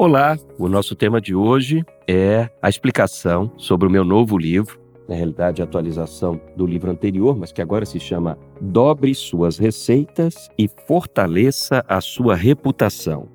Olá, o nosso tema de hoje é a explicação sobre o meu novo livro, na realidade a atualização do livro anterior, mas que agora se chama Dobre suas receitas e fortaleça a sua reputação.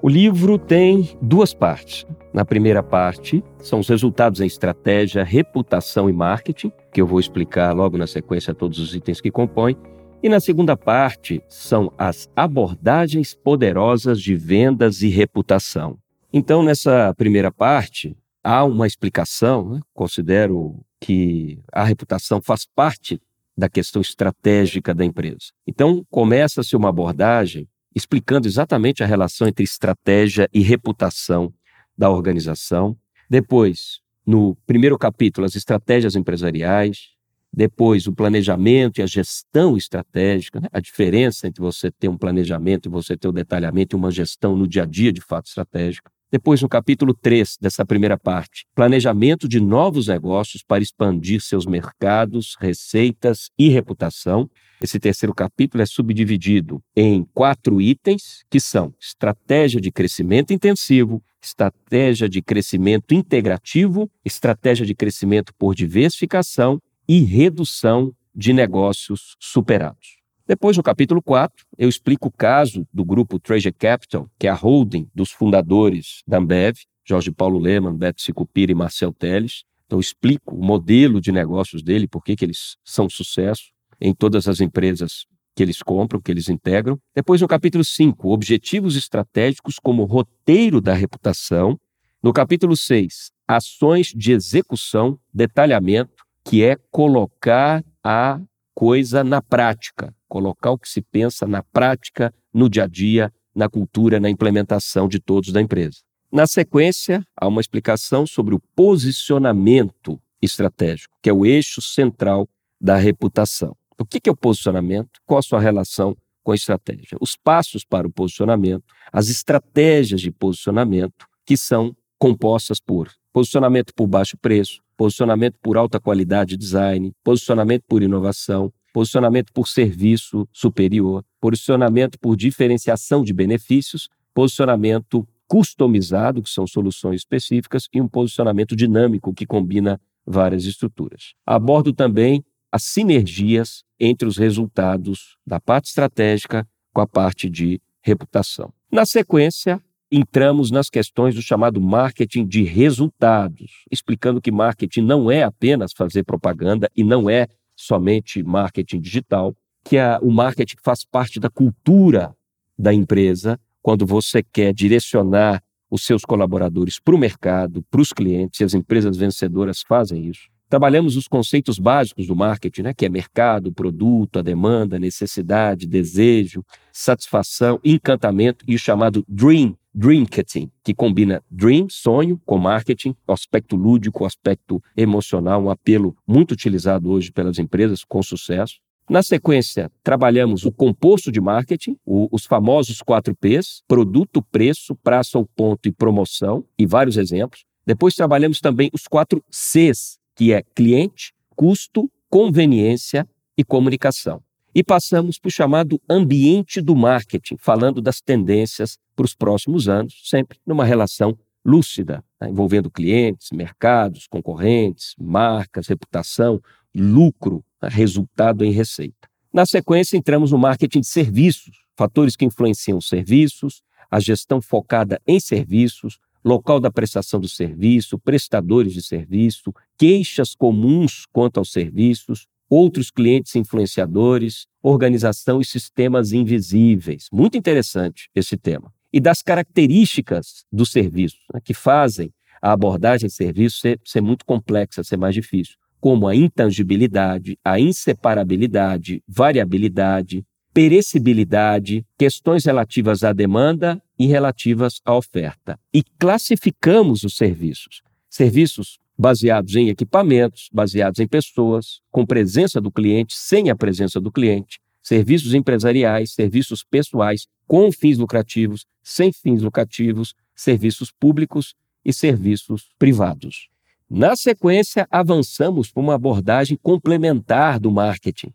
O livro tem duas partes. Na primeira parte, são os resultados em estratégia, reputação e marketing, que eu vou explicar logo na sequência todos os itens que compõem. E na segunda parte, são as abordagens poderosas de vendas e reputação. Então, nessa primeira parte, há uma explicação. Né? Considero que a reputação faz parte da questão estratégica da empresa. Então, começa-se uma abordagem explicando exatamente a relação entre estratégia e reputação da organização. Depois, no primeiro capítulo, as estratégias empresariais. Depois, o planejamento e a gestão estratégica, né? a diferença entre você ter um planejamento e você ter o detalhamento e uma gestão no dia a dia de fato estratégico. Depois, no capítulo 3 dessa primeira parte, planejamento de novos negócios para expandir seus mercados, receitas e reputação. Esse terceiro capítulo é subdividido em quatro itens, que são estratégia de crescimento intensivo, estratégia de crescimento integrativo, estratégia de crescimento por diversificação e redução de negócios superados. Depois, no capítulo 4, eu explico o caso do grupo Treasure Capital, que é a holding dos fundadores da Ambev, Jorge Paulo Lehmann, Beto Sicupira e Marcel Teles. Então, explico o modelo de negócios dele, por que eles são sucesso em todas as empresas que eles compram, que eles integram. Depois, no capítulo 5, objetivos estratégicos como roteiro da reputação. No capítulo 6, ações de execução, detalhamento, que é colocar a coisa na prática, colocar o que se pensa na prática, no dia a dia, na cultura, na implementação de todos da empresa. Na sequência, há uma explicação sobre o posicionamento estratégico, que é o eixo central da reputação. O que é o posicionamento? Qual a sua relação com a estratégia? Os passos para o posicionamento, as estratégias de posicionamento, que são compostas por posicionamento por baixo preço, posicionamento por alta qualidade design, posicionamento por inovação, posicionamento por serviço superior, posicionamento por diferenciação de benefícios, posicionamento customizado, que são soluções específicas, e um posicionamento dinâmico, que combina várias estruturas. Abordo também as sinergias entre os resultados da parte estratégica com a parte de reputação. Na sequência, entramos nas questões do chamado marketing de resultados, explicando que marketing não é apenas fazer propaganda e não é somente marketing digital, que o marketing faz parte da cultura da empresa, quando você quer direcionar os seus colaboradores para o mercado, para os clientes, e as empresas vencedoras fazem isso. Trabalhamos os conceitos básicos do marketing, né, que é mercado, produto, a demanda, necessidade, desejo, satisfação, encantamento e o chamado dream Dreamketing, que combina dream, sonho, com marketing, aspecto lúdico, aspecto emocional, um apelo muito utilizado hoje pelas empresas com sucesso. Na sequência, trabalhamos o composto de marketing, o, os famosos 4 Ps, produto, preço, prazo ao ponto e promoção, e vários exemplos. Depois trabalhamos também os 4 Cs, que é cliente, custo, conveniência e comunicação. E passamos para o chamado ambiente do marketing, falando das tendências para os próximos anos, sempre numa relação lúcida, né, envolvendo clientes, mercados, concorrentes, marcas, reputação, lucro, né, resultado em receita. Na sequência, entramos no marketing de serviços, fatores que influenciam os serviços, a gestão focada em serviços, local da prestação do serviço, prestadores de serviço, queixas comuns quanto aos serviços, outros clientes influenciadores, organização e sistemas invisíveis. Muito interessante esse tema. E das características do serviço, né, que fazem a abordagem de serviço ser, ser muito complexa, ser mais difícil, como a intangibilidade, a inseparabilidade, variabilidade, perecibilidade, questões relativas à demanda e relativas à oferta. E classificamos os serviços. Serviços baseados em equipamentos, baseados em pessoas, com presença do cliente, sem a presença do cliente, serviços empresariais, serviços pessoais, com fins lucrativos, sem fins lucrativos, serviços públicos e serviços privados. Na sequência, avançamos para uma abordagem complementar do marketing,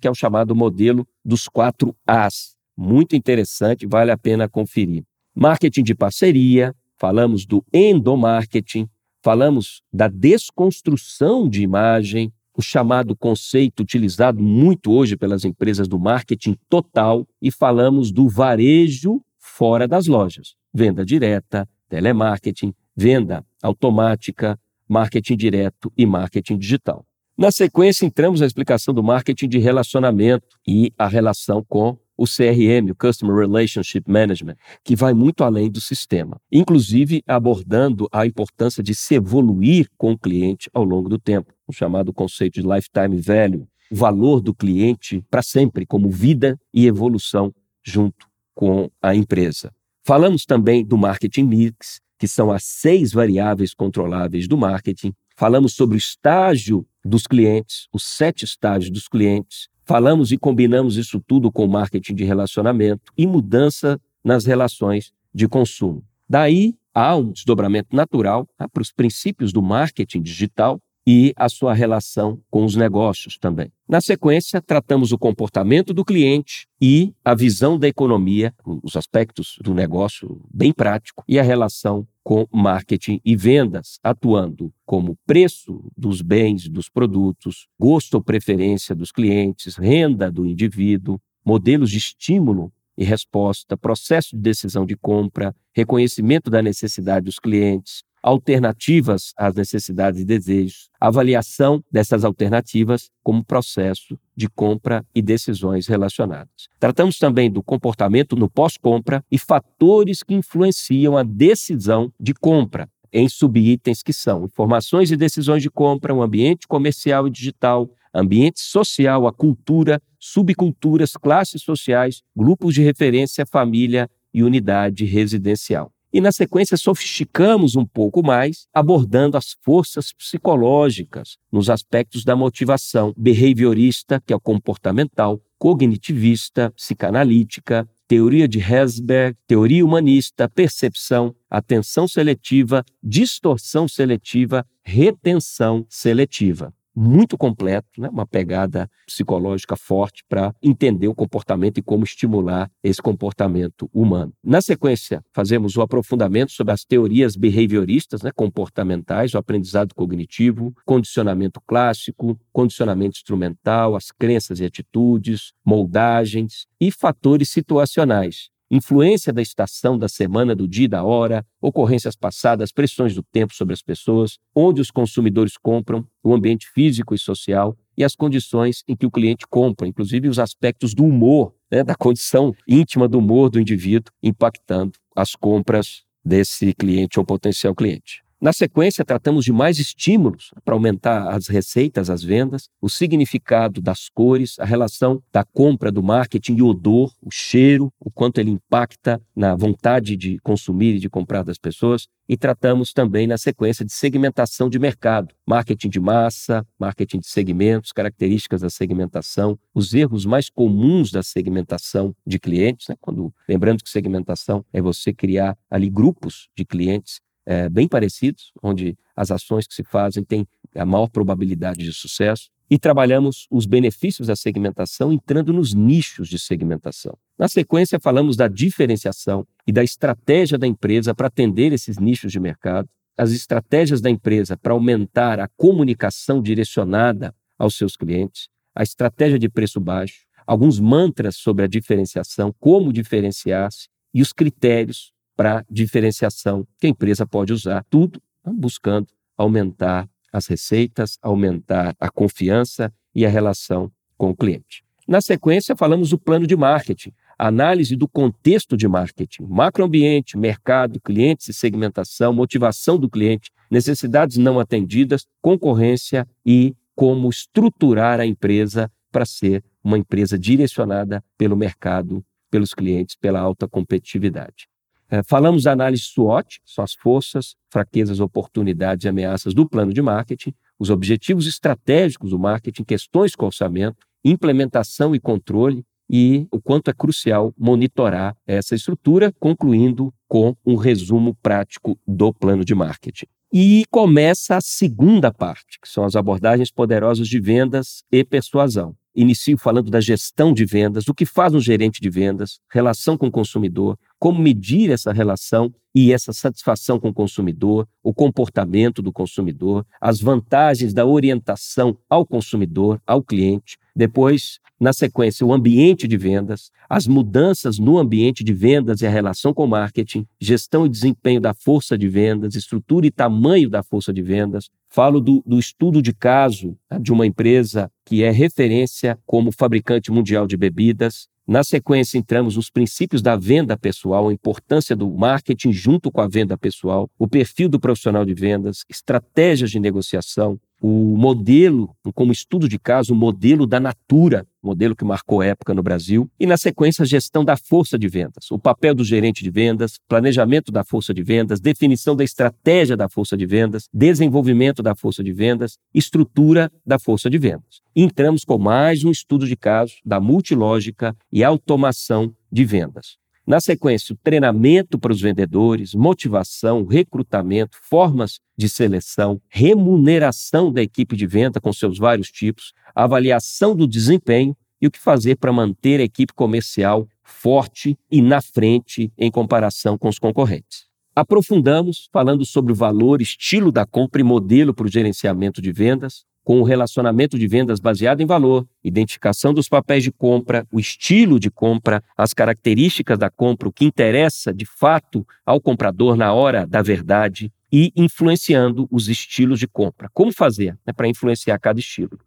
que é o chamado modelo dos quatro As. Muito interessante, vale a pena conferir. Marketing de parceria, falamos do endomarketing, falamos da desconstrução de imagem, o chamado conceito utilizado muito hoje pelas empresas do marketing total, e falamos do varejo fora das lojas, venda direta, telemarketing, venda automática, marketing direto e marketing digital. Na sequência, entramos na explicação do marketing de relacionamento e a relação com o CRM, o Customer Relationship Management, que vai muito além do sistema, inclusive abordando a importância de se evoluir com o cliente ao longo do tempo, o chamado conceito de lifetime value, o valor do cliente para sempre, como vida e evolução junto com a empresa. Falamos também do marketing mix, que são as seis variáveis controláveis do marketing. Falamos sobre o estágio dos clientes, os sete estágios dos clientes. Falamos e combinamos isso tudo com marketing de relacionamento e mudança nas relações de consumo. Daí há um desdobramento natural tá, para os princípios do marketing digital e a sua relação com os negócios também. Na sequência, tratamos o comportamento do cliente e a visão da economia, os aspectos do negócio bem prático e a relação com marketing e vendas, atuando como preço dos bens, dos produtos, gosto ou preferência dos clientes, renda do indivíduo, modelos de estímulo e resposta, processo de decisão de compra, reconhecimento da necessidade dos clientes, alternativas às necessidades e desejos, avaliação dessas alternativas como processo de compra e decisões relacionadas. Tratamos também do comportamento no pós-compra e fatores que influenciam a decisão de compra, em subitens que são informações e decisões de compra, o ambiente comercial e digital, ambiente social, a cultura, subculturas, classes sociais, grupos de referência, família e unidade residencial. E, na sequência, sofisticamos um pouco mais, abordando as forças psicológicas nos aspectos da motivação behaviorista, que é o comportamental, cognitivista, psicanalítica, teoria de Herzberg, teoria humanista, percepção, atenção seletiva, distorção seletiva, retenção seletiva muito completo, né? uma pegada psicológica forte para entender o comportamento e como estimular esse comportamento humano. Na sequência, fazemos o aprofundamento sobre as teorias behavioristas, né? comportamentais, o aprendizado cognitivo, condicionamento clássico, condicionamento instrumental, as crenças e atitudes, moldagens e fatores situacionais, influência da estação, da semana, do dia, da hora, ocorrências passadas, pressões do tempo sobre as pessoas, onde os consumidores compram, o ambiente físico e social e as condições em que o cliente compra, inclusive os aspectos do humor, né, da condição íntima do humor do indivíduo, impactando as compras desse cliente ou potencial cliente. Na sequência, tratamos de mais estímulos para aumentar as receitas, as vendas, o significado das cores, a relação da compra, do marketing e o odor, o cheiro, o quanto ele impacta na vontade de consumir e de comprar das pessoas. E tratamos também, na sequência, de segmentação de mercado, marketing de massa, marketing de segmentos, características da segmentação, os erros mais comuns da segmentação de clientes. Né? Quando, lembrando que segmentação é você criar ali grupos de clientes é, bem parecidos, onde as ações que se fazem têm a maior probabilidade de sucesso. E trabalhamos os benefícios da segmentação entrando nos nichos de segmentação. Na sequência, falamos da diferenciação e da estratégia da empresa para atender esses nichos de mercado, as estratégias da empresa para aumentar a comunicação direcionada aos seus clientes, a estratégia de preço baixo, alguns mantras sobre a diferenciação, como diferenciar-se e os critérios para diferenciação que a empresa pode usar, tudo buscando aumentar as receitas, aumentar a confiança e a relação com o cliente. Na sequência, falamos do plano de marketing, análise do contexto de marketing, macroambiente, mercado, clientes e segmentação, motivação do cliente, necessidades não atendidas, concorrência e como estruturar a empresa para ser uma empresa direcionada pelo mercado, pelos clientes, pela alta competitividade. É, falamos da análise SWOT, são as forças, fraquezas, oportunidades e ameaças do plano de marketing, os objetivos estratégicos do marketing, questões com orçamento, implementação e controle e o quanto é crucial monitorar essa estrutura, concluindo com um resumo prático do plano de marketing. E começa a segunda parte, que são as abordagens poderosas de vendas e persuasão. Inicio falando da gestão de vendas, o que faz um gerente de vendas, relação com o consumidor, como medir essa relação e essa satisfação com o consumidor, o comportamento do consumidor, as vantagens da orientação ao consumidor, ao cliente. Depois, na sequência, o ambiente de vendas, as mudanças no ambiente de vendas e a relação com o marketing, gestão e desempenho da força de vendas, estrutura e tamanho da força de vendas. Falo do, do estudo de caso tá, de uma empresa que é referência como fabricante mundial de bebidas, na sequência, entramos nos princípios da venda pessoal, a importância do marketing junto com a venda pessoal, o perfil do profissional de vendas, estratégias de negociação, o modelo, como estudo de caso, o modelo da Natura, modelo que marcou época no Brasil, e na sequência a gestão da força de vendas, o papel do gerente de vendas, planejamento da força de vendas, definição da estratégia da força de vendas, desenvolvimento da força de vendas, estrutura da força de vendas. entramos com mais um estudo de caso da multilógica e automação de vendas. Na sequência, treinamento para os vendedores, motivação, recrutamento, formas de seleção, remuneração da equipe de venda com seus vários tipos, avaliação do desempenho e o que fazer para manter a equipe comercial forte e na frente em comparação com os concorrentes. Aprofundamos falando sobre o valor, estilo da compra e modelo para o gerenciamento de vendas, com o relacionamento de vendas baseado em valor, identificação dos papéis de compra, o estilo de compra, as características da compra, o que interessa de fato ao comprador na hora da verdade e influenciando os estilos de compra. Como fazer né, para influenciar cada estilo?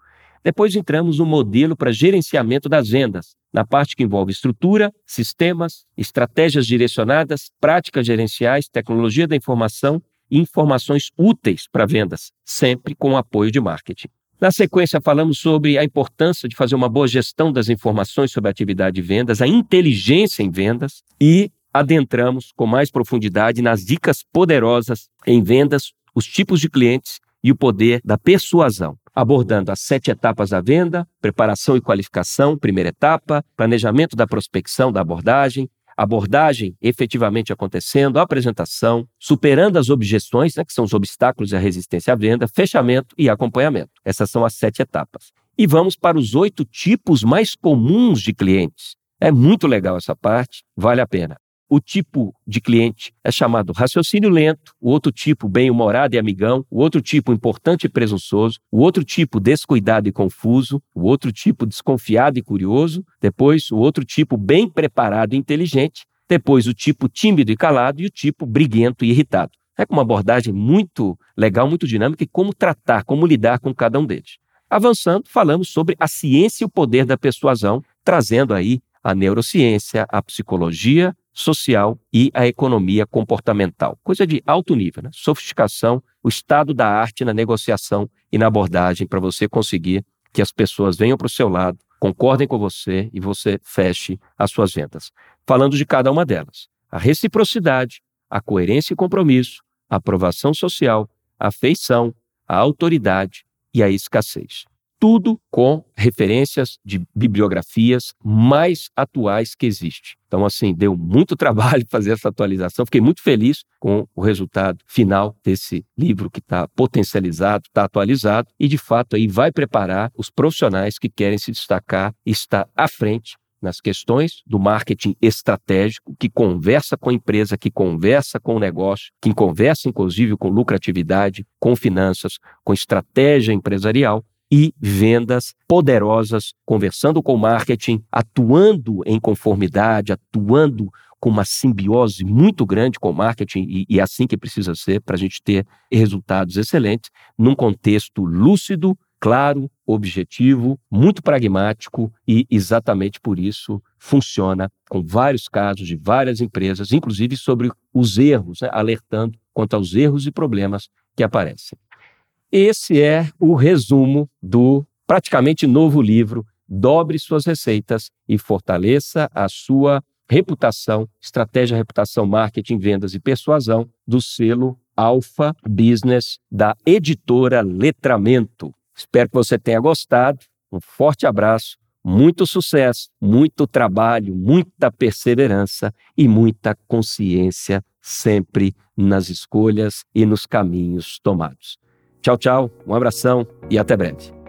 Depois entramos no modelo para gerenciamento das vendas, na parte que envolve estrutura, sistemas, estratégias direcionadas, práticas gerenciais, tecnologia da informação informações úteis para vendas, sempre com apoio de marketing. Na sequência, falamos sobre a importância de fazer uma boa gestão das informações sobre a atividade de vendas, a inteligência em vendas e adentramos com mais profundidade nas dicas poderosas em vendas, os tipos de clientes e o poder da persuasão, abordando as sete etapas da venda, preparação e qualificação, primeira etapa, planejamento da prospecção da abordagem, abordagem efetivamente acontecendo, apresentação, superando as objeções, né, que são os obstáculos e a resistência à venda, fechamento e acompanhamento. Essas são as sete etapas. E vamos para os oito tipos mais comuns de clientes. É muito legal essa parte, vale a pena. O tipo de cliente é chamado raciocínio lento, o outro tipo bem-humorado e amigão, o outro tipo importante e presunçoso, o outro tipo descuidado e confuso, o outro tipo desconfiado e curioso, depois o outro tipo bem preparado e inteligente, depois o tipo tímido e calado e o tipo briguento e irritado. É uma abordagem muito legal, muito dinâmica e como tratar, como lidar com cada um deles. Avançando, falamos sobre a ciência e o poder da persuasão, trazendo aí a neurociência, a psicologia social e a economia comportamental. Coisa de alto nível, né? sofisticação, o estado da arte na negociação e na abordagem para você conseguir que as pessoas venham para o seu lado, concordem com você e você feche as suas vendas. Falando de cada uma delas: a reciprocidade, a coerência e compromisso, a aprovação social, a afeição, a autoridade e a escassez tudo com referências de bibliografias mais atuais que existe. Então, assim, deu muito trabalho fazer essa atualização. Fiquei muito feliz com o resultado final desse livro que está potencializado, está atualizado e, de fato, aí vai preparar os profissionais que querem se destacar e estar à frente nas questões do marketing estratégico, que conversa com a empresa, que conversa com o negócio, que conversa, inclusive, com lucratividade, com finanças, com estratégia empresarial e vendas poderosas, conversando com o marketing, atuando em conformidade, atuando com uma simbiose muito grande com o marketing, e, é assim que precisa ser para a gente ter resultados excelentes, num contexto lúcido, claro, objetivo, muito pragmático e exatamente por isso funciona com vários casos de várias empresas, inclusive sobre os erros, né, alertando quanto aos erros e problemas que aparecem. Esse é o resumo do praticamente novo livro Dobre suas receitas e fortaleça a sua reputação, estratégia, reputação, marketing, vendas e persuasão do selo Alpha Business da editora Letramento. Espero que você tenha gostado. Um forte abraço, muito sucesso, muito trabalho, muita perseverança e muita consciência sempre nas escolhas e nos caminhos tomados. Tchau, tchau, um abração e até breve.